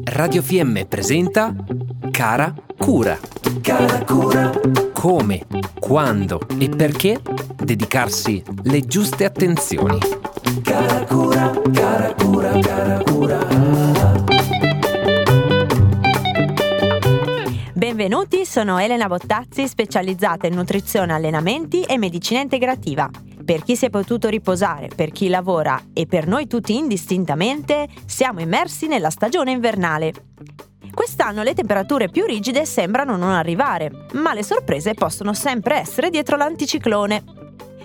Radio FM presenta Cara Cura. Cara cura, Come, quando e perché dedicarsi le giuste attenzioni. cara cura, cara cura, cara cura. Benvenuti, sono Elena Bottazzi, specializzata in nutrizione, allenamenti e medicina integrativa. Per chi si è potuto riposare, per chi lavora e per noi tutti indistintamente, siamo immersi nella stagione invernale. Quest'anno le temperature più rigide sembrano non arrivare, ma le sorprese possono sempre essere dietro l'anticiclone.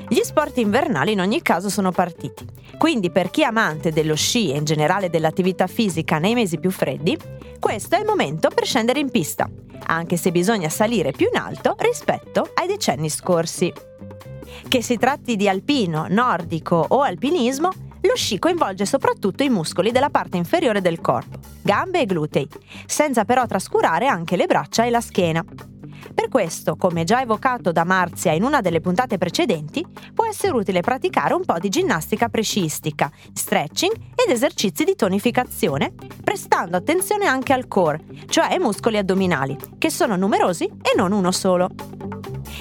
Gli sport invernali in ogni caso sono partiti, quindi per chi è amante dello sci e in generale dell'attività fisica nei mesi più freddi, questo è il momento per scendere in pista, anche se bisogna salire più in alto rispetto ai decenni scorsi. Che si tratti di alpino, nordico o alpinismo, lo sci coinvolge soprattutto i muscoli della parte inferiore del corpo, gambe e glutei, senza però trascurare anche le braccia e la schiena. Per questo, come già evocato da Marzia in una delle puntate precedenti, può essere utile praticare un po' di ginnastica prescistica, stretching ed esercizi di tonificazione, prestando attenzione anche al core, cioè ai muscoli addominali, che sono numerosi e non uno solo.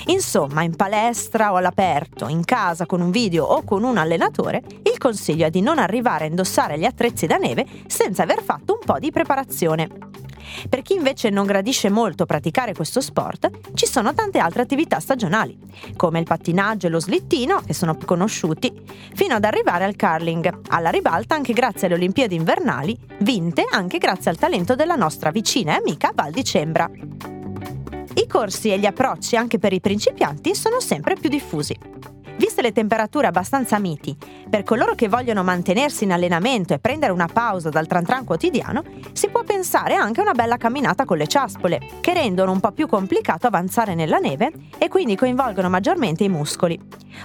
Insomma, in palestra o all'aperto, in casa con un video o con un allenatore, il consiglio è di non arrivare a indossare gli attrezzi da neve senza aver fatto un po' di preparazione. Per chi invece non gradisce molto praticare questo sport, ci sono tante altre attività stagionali, come il pattinaggio e lo slittino, che sono più conosciuti, fino ad arrivare al curling, alla ribalta anche grazie alle Olimpiadi invernali, vinte anche grazie al talento della nostra vicina e amica Val di Cembra. I corsi e gli approcci anche per i principianti sono sempre più diffusi. Viste le temperature abbastanza miti, per coloro che vogliono mantenersi in allenamento e prendere una pausa dal tran tran quotidiano, si può pensare anche a una bella camminata con le ciaspole, che rendono un po' più complicato avanzare nella neve e quindi coinvolgono maggiormente i muscoli.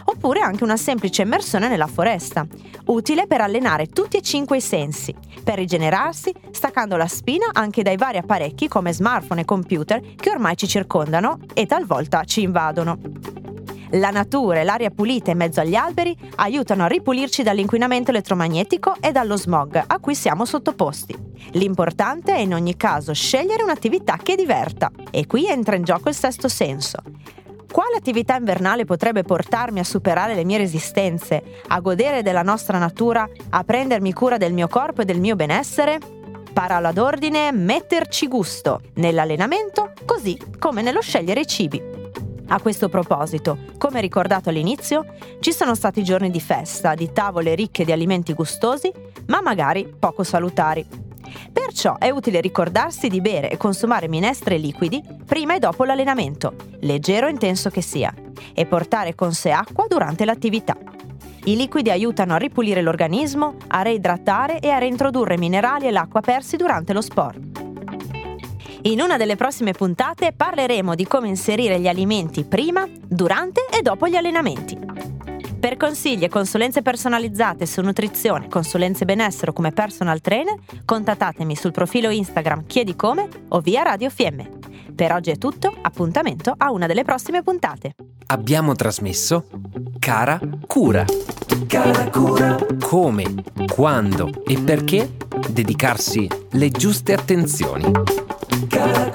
Oppure anche una semplice immersione nella foresta, utile per allenare tutti e cinque i sensi, per rigenerarsi, staccando la spina anche dai vari apparecchi come smartphone e computer che ormai ci circondano e talvolta ci invadono. La natura e l'aria pulita in mezzo agli alberi aiutano a ripulirci dall'inquinamento elettromagnetico e dallo smog a cui siamo sottoposti. L'importante è in ogni caso scegliere un'attività che diverta e qui entra in gioco il sesto senso. Quale attività invernale potrebbe portarmi a superare le mie resistenze, a godere della nostra natura, a prendermi cura del mio corpo e del mio benessere? Parola d'ordine, metterci gusto, nell'allenamento così come nello scegliere i cibi. A questo proposito, come ricordato all'inizio, ci sono stati giorni di festa, di tavole ricche di alimenti gustosi, ma magari poco salutari. Perciò è utile ricordarsi di bere e consumare minestre liquidi prima e dopo l'allenamento, leggero e intenso che sia, e portare con sé acqua durante l'attività. I liquidi aiutano a ripulire l'organismo, a reidratare e a reintrodurre minerali e l'acqua persi durante lo sport. In una delle prossime puntate parleremo di come inserire gli alimenti prima, durante e dopo gli allenamenti. Per consigli e consulenze personalizzate su nutrizione, consulenze benessere come personal trainer, contattatemi sul profilo Instagram Chiedi Come o via Radio Fiemme. Per oggi è tutto, appuntamento a una delle prossime puntate. Abbiamo trasmesso Cara Cura. Cara cura, Come, quando e perché dedicarsi le giuste attenzioni. Cara